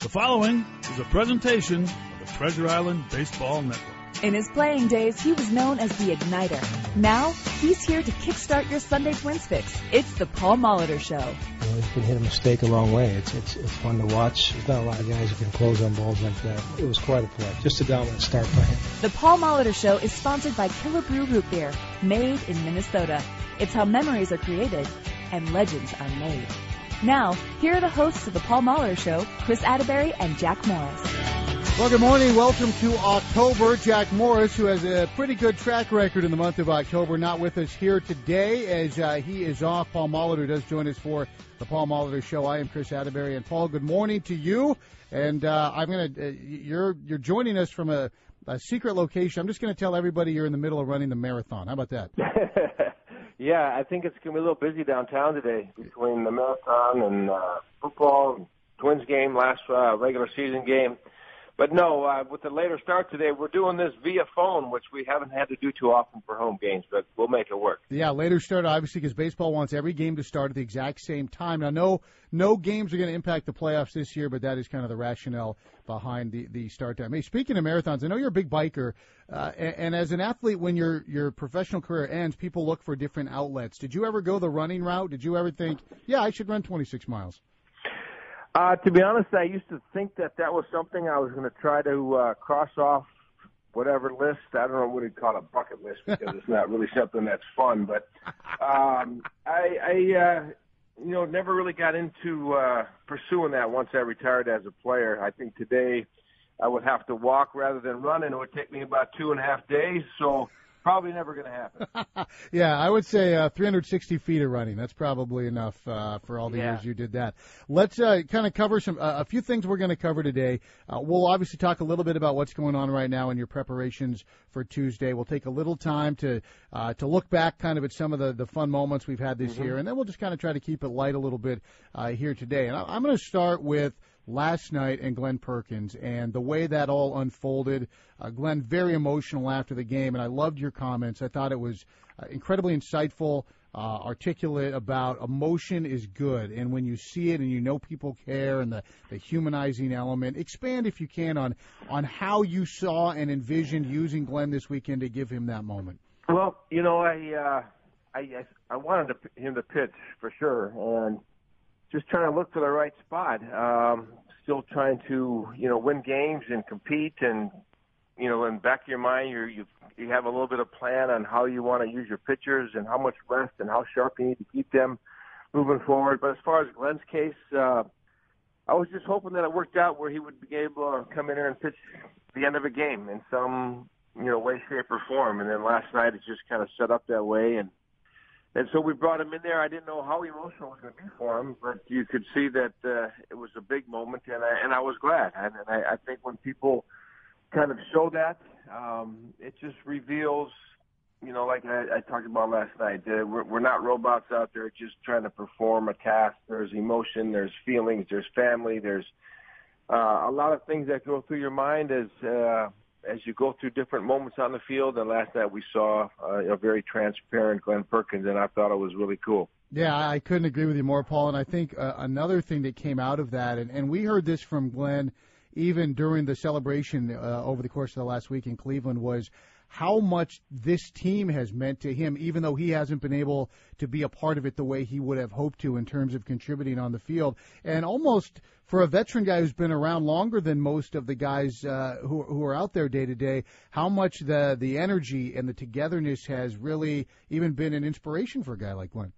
The following is a presentation of the Treasure Island Baseball Network. In his playing days, he was known as the Igniter. Now, he's here to kickstart your Sunday Twins fix. It's the Paul Molitor Show. You know, you can hit a mistake a long way. It's, it's, it's fun to watch. There's not a lot of guys who can close on balls like that. It was quite a play. Just a dominant start by him. The Paul Molitor Show is sponsored by Killebrew Root Beer, made in Minnesota. It's how memories are created and legends are made. Now, here are the hosts of the Paul Molitor Show, Chris Atterbury and Jack Morris. Well, good morning. Welcome to October. Jack Morris, who has a pretty good track record in the month of October, not with us here today as uh, he is off. Paul Molitor does join us for the Paul Molitor Show. I am Chris Atterbury, and Paul, good morning to you. And uh, I'm gonna uh, you're you're joining us from a, a secret location. I'm just gonna tell everybody you're in the middle of running the marathon. How about that? yeah, I think it's gonna be a little busy downtown today between the marathon and uh, football, Twins game, last uh, regular season game. But no, uh, with the later start today, we're doing this via phone, which we haven't had to do too often for home games, but we'll make it work. Yeah, later start obviously because baseball wants every game to start at the exact same time. Now, no, no games are going to impact the playoffs this year, but that is kind of the rationale behind the the start time. Hey, speaking of marathons, I know you're a big biker, uh, and, and as an athlete, when your your professional career ends, people look for different outlets. Did you ever go the running route? Did you ever think, yeah, I should run 26 miles? Uh, to be honest, I used to think that that was something I was going to try to uh, cross off whatever list. I don't know what you'd call a bucket list because it's not really something that's fun. But um, I, I uh, you know, never really got into uh, pursuing that once I retired as a player. I think today I would have to walk rather than run, and it would take me about two and a half days. So probably never going to happen. yeah, I would say uh, 360 feet of running. That's probably enough uh, for all the Yeah. years you did that. Let's uh, kind of cover some uh, a few things we're going to cover today. Uh, we'll obviously talk a little bit about what's going on right now in your preparations for Tuesday. We'll take a little time to uh, to look back kind of at some of the, the fun moments we've had this year, and then we'll just kind of try to keep it light a little bit uh, here today. And I, I'm going to start with last night and Glenn Perkins and the way that all unfolded. Uh, Glenn, very emotional after the game, and I loved your comments. I thought it was uh, incredibly insightful, uh, articulate about emotion is good, and when you see it and you know people care and the, the humanizing element. Expand, if you can, on on how you saw and envisioned using Glenn this weekend to give him that moment. Well, you know, I uh, I I, wanted to, him to pitch for sure, and just trying to look for the right spot. Um, still trying to you know win games and compete, and you know, in the back of your mind, you you you have a little bit of plan on how you want to use your pitchers and how much rest and how sharp you need to keep them moving forward. But as far as Glenn's case, uh, I was just hoping that it worked out where he would be able to come in there and pitch the end of a game in some you know way, shape, or form. And then last night it just kind of set up that way, and and so we brought him in there. I didn't know how emotional it was going to be for him, but you could see that uh, it was a big moment, and I and I was glad. And, and I, I think when people kind of show that, um, it just reveals. You know, like I, I talked about last night, uh, we're, we're not robots out there just trying to perform a task. There's emotion, there's feelings, there's family, there's uh, a lot of things that go through your mind as uh, as you go through different moments on the field. And last night we saw uh, a very transparent Glenn Perkins, and I thought it was really cool. Yeah, I couldn't agree with you more, Paul. And I think uh, another thing that came out of that, and, and we heard this from Glenn even during the celebration uh, over the course of the last week in Cleveland, was how much this team has meant to him, even though he hasn't been able to be a part of it the way he would have hoped to in terms of contributing on the field. And almost for a veteran guy who's been around longer than most of the guys uh, who, who are out there day to day, how much the, the energy and the togetherness has really even been an inspiration for a guy like Glenn.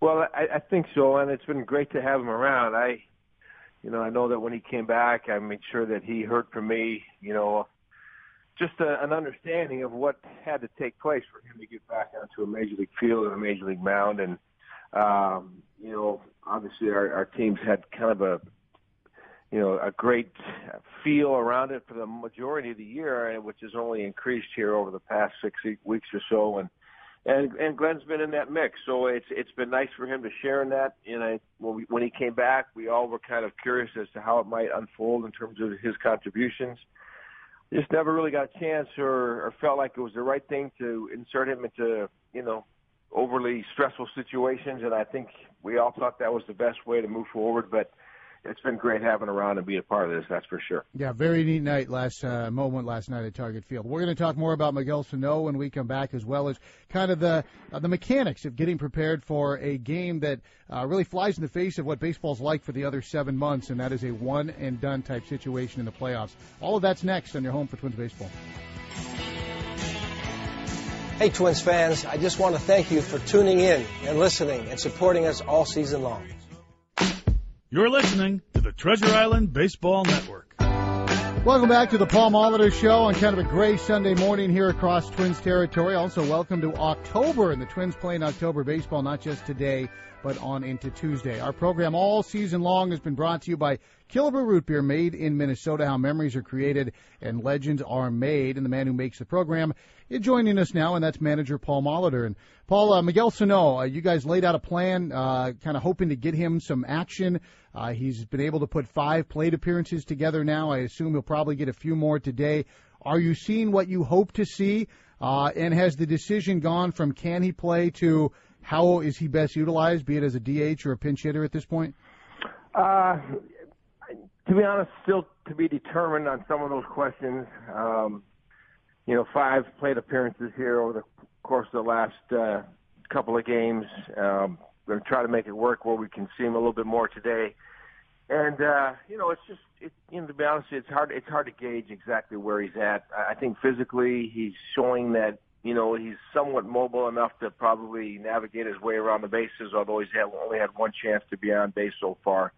Well, I, I think so, and it's been great to have him around. I, you know, I know that when he came back, I made sure that he heard from me, you know, just a, an understanding of what had to take place for him to get back onto a major league field and a major league mound. And, um, you know, obviously our, our teams had kind of a, you know, a great feel around it for the majority of the year, which has only increased here over the past six weeks or so. And and and Glenn's been in that mix, so it's it's been nice for him to share in that. And I when we, when he came back, we all were kind of curious as to how it might unfold in terms of his contributions. Just never really got a chance, or, or felt like it was the right thing to insert him into you know overly stressful situations. And I think we all thought that was the best way to move forward. But it's been great having around and being a part of this. That's for sure. Yeah, very neat night last uh, moment last night at Target Field. We're going to talk more about Miguel Sano when we come back, as well as kind of the uh, the mechanics of getting prepared for a game that uh, really flies in the face of what baseball's like for the other seven months, and that is a one and done type situation in the playoffs. All of that's next on your home for Twins baseball. Hey, Twins fans, I just want to thank you for tuning in and listening and supporting us all season long. You're listening to the Treasure Island Baseball Network. Welcome back to the Paul Molitor Show on kind of a gray Sunday morning here across Twins territory. Also, welcome to October and the Twins playing October baseball, not just today, but on into Tuesday. Our program all season long has been brought to you by Killebrew Root Beer, made in Minnesota. How memories are created and legends are made. And the man who makes the program is joining us now, and that's manager Paul Molitor. And Paul, uh, Miguel Sano, uh, you guys laid out a plan, uh, kind of hoping to get him some action. Uh, he's been able to put five plate appearances together now. I assume he'll probably get a few more today. Are you seeing what you hope to see? Uh, and has the decision gone from can he play to how is he best utilized, be it as a DH or a pinch hitter at this point? Uh, to be honest, still to be determined on some of those questions. Um, you know, five plate appearances here over the course of the last uh, couple of games. Um, going to try to make it work where we can see him a little bit more today. And uh, you know, it's just it, you know to be honest, it's hard it's hard to gauge exactly where he's at. I think physically he's showing that you know, he's somewhat mobile enough to probably navigate his way around the bases, although he's had, only had one chance to be on base so far.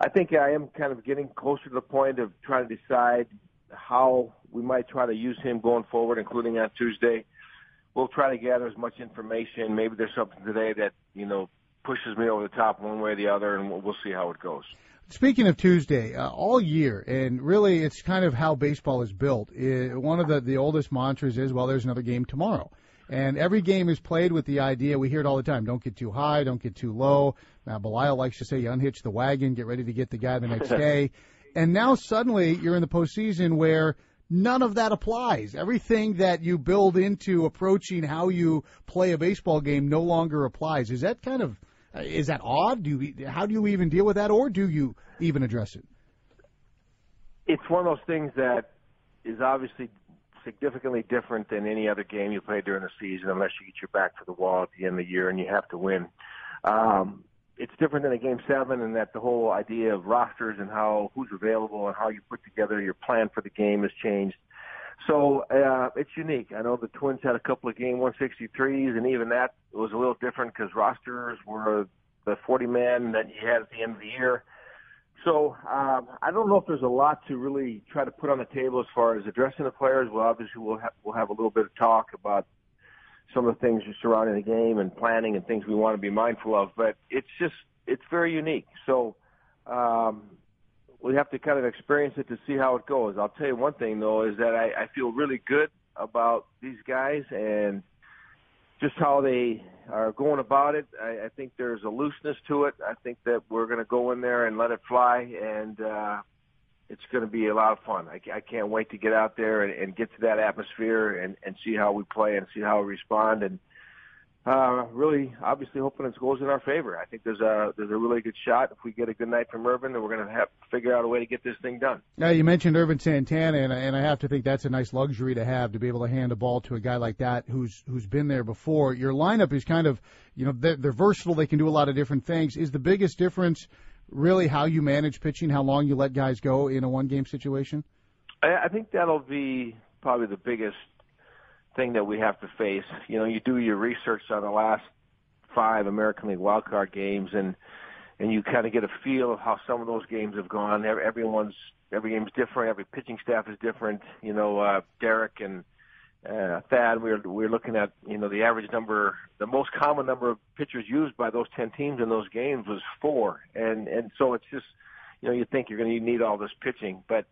I think I am kind of getting closer to the point of trying to decide how we might try to use him going forward, including on Tuesday. We'll try to gather as much information. Maybe there's something today that, you know, pushes me over the top one way or the other, and we'll, we'll see how it goes. Speaking of Tuesday, uh, all year, and really it's kind of how baseball is built. It, one of the, the oldest mantras is, well, there's another game tomorrow. And every game is played with the idea, we hear it all the time, don't get too high, don't get too low. Now, Belisle likes to say, you unhitch the wagon, get ready to get the guy the next day. and now suddenly you're in the postseason where none of that applies. Everything that you build into approaching how you play a baseball game no longer applies. Is that kind of is that odd? Do you, how do you even deal with that, or do you even address it? It's one of those things that is obviously significantly different than any other game you play during the season, unless you get your back to the wall at the end of the year and you have to win. Um, it's different than a game seven, in that the whole idea of rosters and how who's available and how you put together your plan for the game has changed. So uh, it's unique. I know the Twins had a couple of game 163s, and even that was a little different because rosters were the 40 man that you had at the end of the year. So um, I don't know if there's a lot to really try to put on the table as far as addressing the players. Well, obviously we'll have we'll have a little bit of talk about some of the things surrounding the game and planning and things we want to be mindful of. But it's just it's very unique. So um, we have to kind of experience it to see how it goes. I'll tell you one thing though is that I, I feel really good about these guys and just how they are going about it. I, I think there's a looseness to it. I think that we're going to go in there and let it fly, and uh, it's going to be a lot of fun. I, I can't wait to get out there and, and get to that atmosphere and, and see how we play and see how we respond and uh, really, obviously, hoping it goes in our favor. I think there's a there's a really good shot if we get a good night from Ervin, then we're going to have to figure out a way to get this thing done. Now, you mentioned Ervin Santana, and, and I have to think that's a nice luxury to have to be able to hand a ball to a guy like that who's who's been there before. Your lineup is kind of, you know, they're, they're versatile. They can do a lot of different things. Is the biggest difference really how you manage pitching, how long you let guys go in a one game situation? I, I think that'll be probably the biggest thing that we have to face. You know, you do your research on the last five American League wildcard games, and and you kind of get a feel of how some of those games have gone. Everyone's every game's different. Every pitching staff is different. You know, uh, Derek and uh, Thad, we were we were looking at you know the average number, the most common number of pitchers used by those ten teams in those games was four, and and so it's just you know you think you're going to need all this pitching, but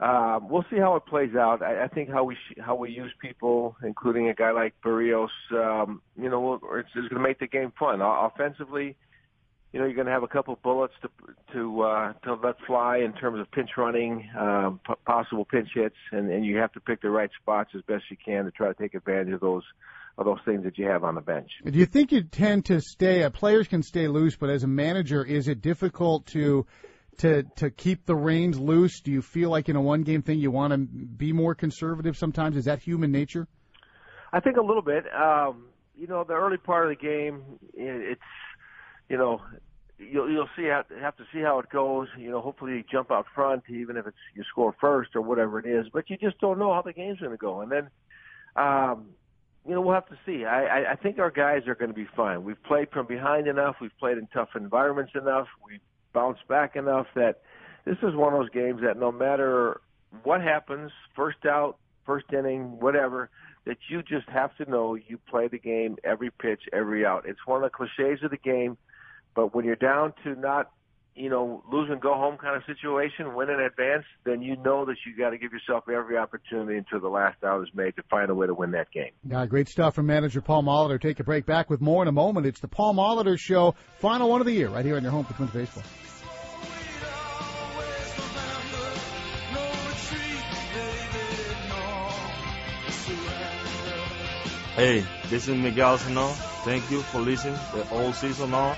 um, we'll see how it plays out. I, I think how we sh- how we use people, including a guy like Berrios, um, you know, it's, it's going to make the game fun. Uh, offensively, you know, you're going to have a couple bullets to to uh, to let fly in terms of pinch running, um, p- possible pinch hits, and, and you have to pick the right spots as best you can to try to take advantage of those of those things that you have on the bench. Do you think you tend to stay? Uh, players can stay loose, but as a manager, is it difficult to to to keep the reins loose? Do you feel like in a one game thing you want to be more conservative sometimes? Is that human nature? I think a little bit. Um, you know, the early part of the game, it's you know, you'll you'll see have, have to see how it goes. You know, hopefully you jump out front, even if it's you score first or whatever it is. But you just don't know how the game's going to go, and then. Um, you know, we'll have to see. I, I, I think our guys are going to be fine. We've played from behind enough. We've played in tough environments enough. We've bounced back enough that this is one of those games that no matter what happens, first out, first inning, whatever, that you just have to know you play the game every pitch, every out. It's one of the cliches of the game, but when you're down to not you know, lose and go home kind of situation, win in advance, then you know that you got to give yourself every opportunity until the last out is made to find a way to win that game. Yeah, great stuff from manager Paul Molitor. Take a break. Back with more in a moment. It's the Paul Molitor Show, final one of the year, right here on your home for Twins baseball. Hey, this is Miguel Sano. Thank you for listening the whole season long.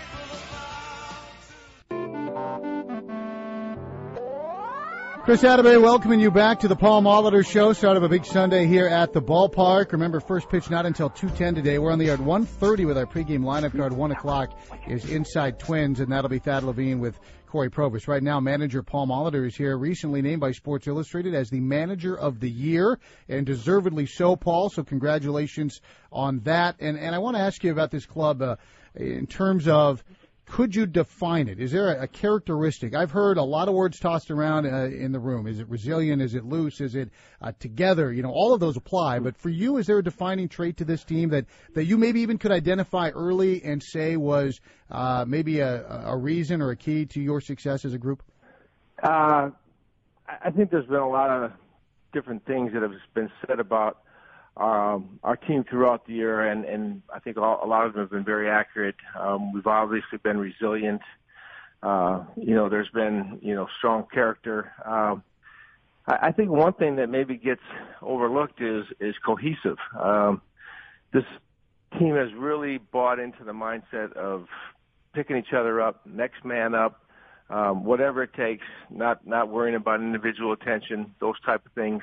Chris Atterbury welcoming you back to the Paul Molitor Show. Start of a big Sunday here at the ballpark. Remember, first pitch not until 2.10 today. We're on the at 1.30 with our pregame lineup card. 1 o'clock is Inside Twins, and that'll be Thad Levine with Cory Provus. Right now, manager Paul Molitor is here, recently named by Sports Illustrated as the manager of the year, and deservedly so, Paul. So congratulations on that. And, and I want to ask you about this club uh, in terms of – could you define it? Is there a, a characteristic? I've heard a lot of words tossed around uh, in the room. Is it resilient? Is it loose? Is it uh, together? You know, all of those apply. But for you, is there a defining trait to this team that, that you maybe even could identify early and say was uh, maybe a, a reason or a key to your success as a group? Uh, I think there's been a lot of different things that have been said about um, our team throughout the year, and, and I think all, a lot of them have been very accurate. Um, we've obviously been resilient. Uh, you know, there's been you know strong character. Um, I, I think one thing that maybe gets overlooked is is cohesive. Um, this team has really bought into the mindset of picking each other up, next man up, um, whatever it takes. Not not worrying about individual attention, those type of things.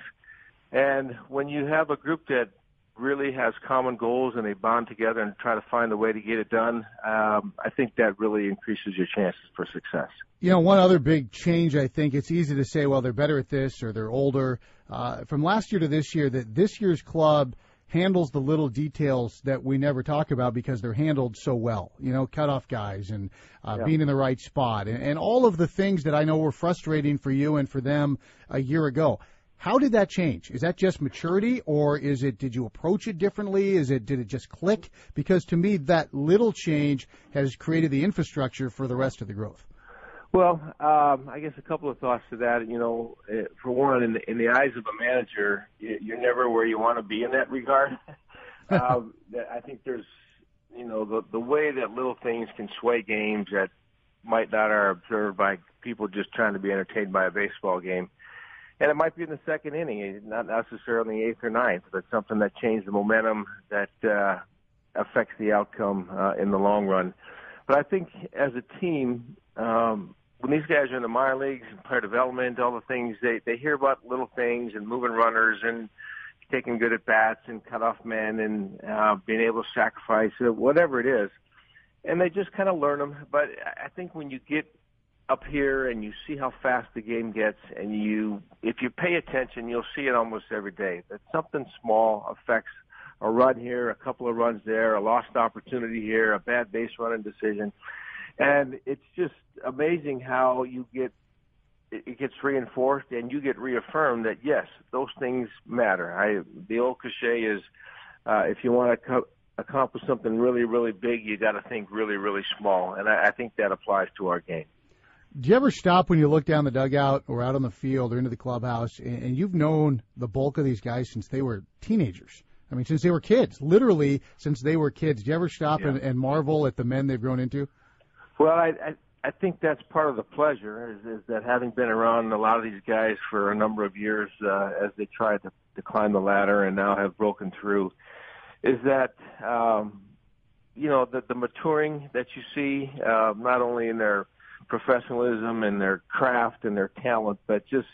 And when you have a group that really has common goals and they bond together and try to find a way to get it done, um, I think that really increases your chances for success. You know, one other big change, I think it's easy to say, well, they're better at this or they're older. Uh, from last year to this year, that this year's club handles the little details that we never talk about because they're handled so well. You know, cutoff guys and uh, yeah. being in the right spot and, and all of the things that I know were frustrating for you and for them a year ago. How did that change? Is that just maturity or is it did you approach it differently? Is it did it just click? Because to me that little change has created the infrastructure for the rest of the growth. Well, um, I guess a couple of thoughts to that. You know, eh, for one, in the, in the eyes of a manager, you're never where you want to be in that regard. um, I think there's, you know, the the way that little things can sway games that might not are observed by people just trying to be entertained by a baseball game and it might be in the second inning, not necessarily in the eighth or ninth, but something that changed the momentum that uh, affects the outcome uh, in the long run. But I think as a team, um, when these guys are in the minor leagues and player development, all the things they they hear about little things and moving runners and taking good at bats and cut off men and uh, being able to sacrifice whatever it is, and they just kind of learn them. But I think when you get up here and you see how fast the game gets and you if you pay attention you'll see it almost every day. That something small affects a run here a couple of runs there a lost opportunity here a bad base running decision. And it's just amazing how you get it gets reinforced and you get reaffirmed that yes those things matter. I the old cliche is uh if you want to co- accomplish something really really big you got to think really really small. And I, I think that applies to our game do you ever stop when you look down the dugout or out on the field or into the clubhouse and, and you've known the bulk of these guys since they were teenagers? I mean, since they were kids, literally since they were kids. Do you ever stop yeah. and, and marvel at the men they've grown into? Well, I, I I think that's part of the pleasure is, is that having been around a lot of these guys for a number of years uh, as they tried to, to climb the ladder and now have broken through, is that um, you know the the maturing that you see uh, not only in their professionalism and their craft and their talent, but just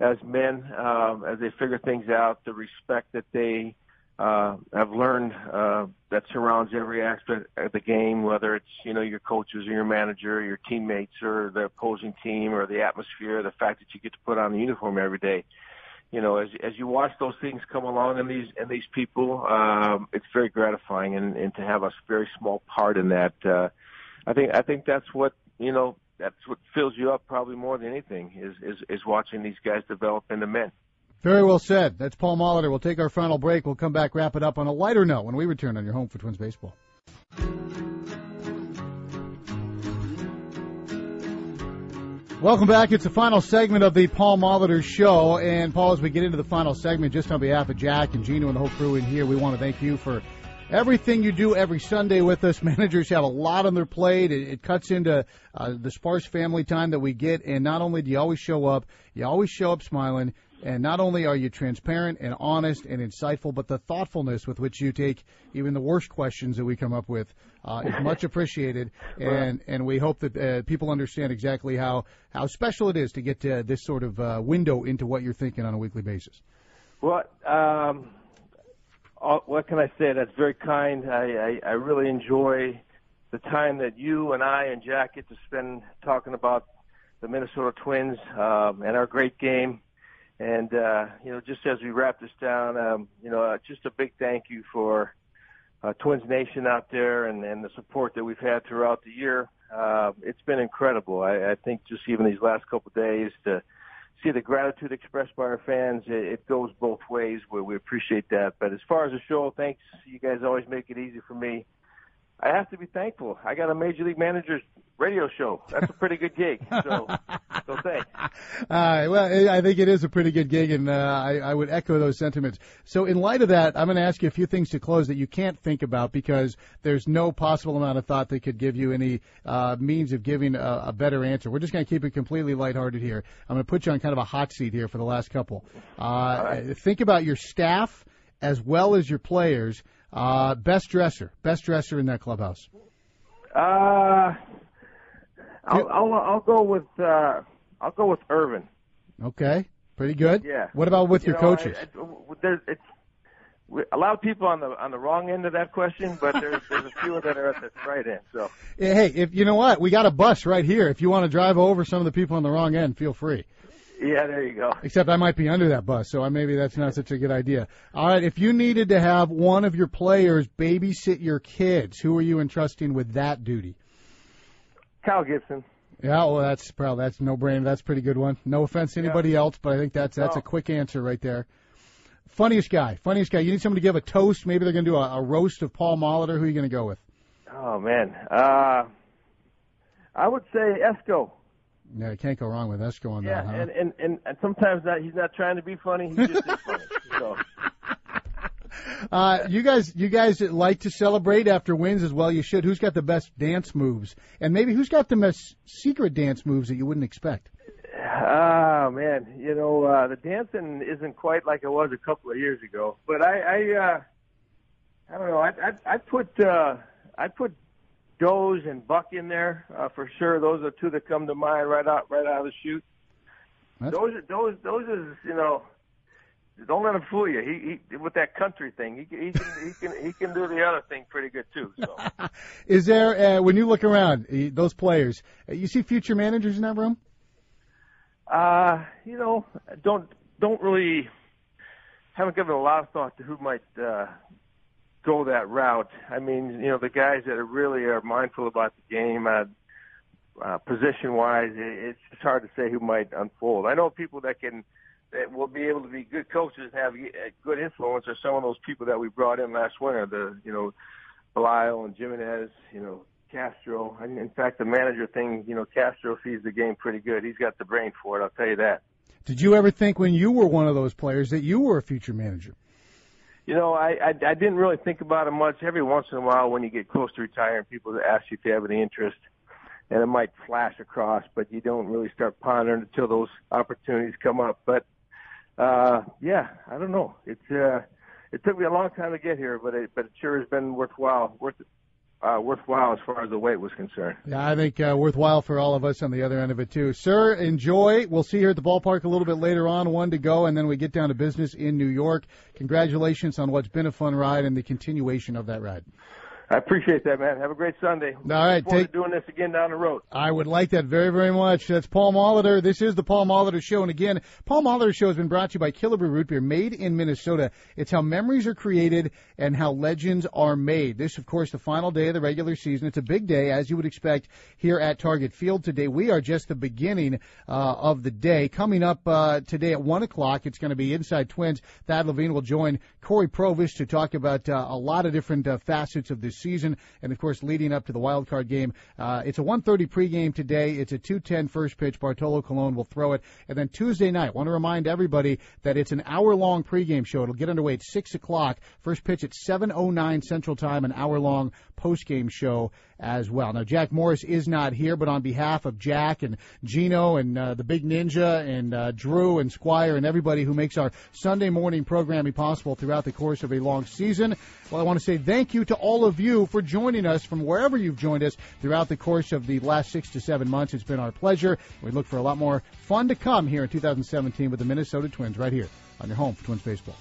as men, uh, as they figure things out, the respect that they uh, have learned uh, that surrounds every aspect of the game, whether it's you know your coaches or your manager, or your teammates, or the opposing team, or the atmosphere, the fact that you get to put on the uniform every day. You know, as as you watch those things come along in these in these people, um, it's very gratifying, and, and to have a very small part in that, uh, I think I think that's what you know that's what fills you up probably more than anything is is, is watching these guys develop into men. Very well said. That's Paul Molitor. We'll take our final break. We'll come back, wrap it up on a lighter note when we return on your home for Twins baseball. Welcome back. It's the final segment of the Paul Molitor Show. And Paul, as we get into the final segment, just on behalf of Jack and Gino and the whole crew in here, we want to thank you for everything you do every Sunday with us. Managers have a lot on their plate. It, it cuts into uh, the sparse family time that we get. And not only do you always show up, you always show up smiling. And not only are you transparent and honest and insightful, but the thoughtfulness with which you take even the worst questions that we come up with uh, is much appreciated. And and we hope that uh, people understand exactly how how special it is to get to this sort of uh, window into what you're thinking on a weekly basis. Well, um, what can I say? That's very kind. I, I, I really enjoy the time that you and I and Jack get to spend talking about the Minnesota Twins um, and our great game and uh, you know, just as we wrap this down, um, you know, uh, just a big thank you for uh, Twins Nation out there and, and the support that we've had throughout the year. Uh, it's been incredible. I, I think just even these last couple of days to see the gratitude expressed by our fans, it, it goes both ways. We, we appreciate that. But as far as the show, thanks. You guys always make it easy for me. I have to be thankful. I got a major league manager's radio show. That's a pretty good gig. So, so thanks. Uh, well, I think it is a pretty good gig, and uh, I, I would echo those sentiments. So, in light of that, I'm going to ask you a few things to close that you can't think about because there's no possible amount of thought that could give you any uh, means of giving a, a better answer. We're just going to keep it completely lighthearted here. I'm going to put you on kind of a hot seat here for the last couple. Uh, right. Think about your staff as well as your players. Uh, best dresser, best dresser in that clubhouse. Uh, I'll, I'll, I'll go with uh, I'll go with Ervin. Okay, pretty good. Yeah. What about with you your know, coaches? I, I, there's, it's a lot of people on the on the wrong end of that question, but there's there's a few that are at the right end. So. Hey, if you know what, we got a bus right here. If you want to drive over some of the people on the wrong end, feel free. Yeah, there you go. Except I might be under that bus, so I, maybe that's not such a good idea. All right, if you needed to have one of your players babysit your kids, who are you entrusting with that duty? Kyle Gibson. Yeah, well, that's probably that's no brainer. That's a pretty good one. No offense to anybody yeah. else, but I think that's that's no. a quick answer right there. Funniest guy, funniest guy. You need somebody to give a toast. Maybe they're going to do a, a roast of Paul Molitor. Who are you going to go with? Oh man, uh, I would say Esco. Yeah, you can't go wrong with Esco on yeah, that. Yeah, and, and and and sometimes that he's not trying to be funny. He's just funny. So. Uh, you guys, you guys like to celebrate after wins as well. You should. Who's got the best dance moves, and maybe who's got the most secret dance moves that you wouldn't expect? Ah, man, you know uh, the dancing isn't quite like it was a couple of years ago. But I, I, uh, I don't know. I, I, I put, uh, I put Doze and Buck in there uh, for sure. Those are two that come to mind right out, right out of the chute. That's... Those, those, those is you know don't let him fool you. He, he with that country thing, he, he can he can he can do the other thing pretty good too. So, is there uh, when you look around those players, uh, you see future managers in that room? Uh, you know, don't don't really haven't given a lot of thought to who might uh, go that route. I mean, you know, the guys that are really are mindful about the game. Uh, uh, position wise, it's just hard to say who might unfold. I know people that can that will be able to be good coaches and have a good influence are some of those people that we brought in last winter. The you know, Belisle and Gimenez, you know, Castro. And In fact, the manager thing, you know, Castro sees the game pretty good. He's got the brain for it. I'll tell you that. Did you ever think when you were one of those players that you were a future manager? You know, I, I I didn't really think about it much. Every once in a while, when you get close to retiring, people ask you if you have any interest, and it might flash across, but you don't really start pondering until those opportunities come up. But uh, yeah, I don't know. It's uh, it took me a long time to get here, but it but it sure has been worthwhile. Worth it. Uh, worthwhile as far as the wait was concerned. Yeah, I think uh, worthwhile for all of us on the other end of it too. Sir, enjoy. We'll see you here at the ballpark a little bit later on. One to go, and then we get down to business in New York. Congratulations on what's been a fun ride and the continuation of that ride. I appreciate that, man. Have a great Sunday. All right, Look take- to doing this again down the road. I would like that very, very much. That's Paul Molitor. This is the Paul Molitor Show. And again, Paul Molitor Show has been brought to you by Killebrew Root Beer, made in Minnesota. It's how memories are created and how legends are made. This, of course, the final day of the regular season. It's a big day, as you would expect, here at Target Field today. We are just the beginning uh, of the day. Coming up uh, today at 1 o'clock, it's going to be Inside Twins. Thad Levine will join Cory Provus to talk about uh, a lot of different uh, facets of this season. And, of course, leading up to the wild card game. Uh, it's a 1.30 pregame today. It's a 2.10 first pitch. Bartolo Colon will throw it. And then Tuesday night, want to remind everybody that it's an hour-long pregame show. It'll get underway at 6 o'clock. First pitch at 7.09 Central Time, an hour-long postgame show as well. Now, Jack Morris is not here, but on behalf of Jack and Gino and uh, the Big Ninja and uh, Drew and Squire and everybody who makes our Sunday morning programming possible throughout the course of a long season, well, I want to say thank you to all of you for joining us from wherever you've joined us throughout the course of the last six to seven months. It's been our pleasure. We look for a lot more fun to come here in 2017 with the Minnesota Twins right here on your home for Twins Baseball.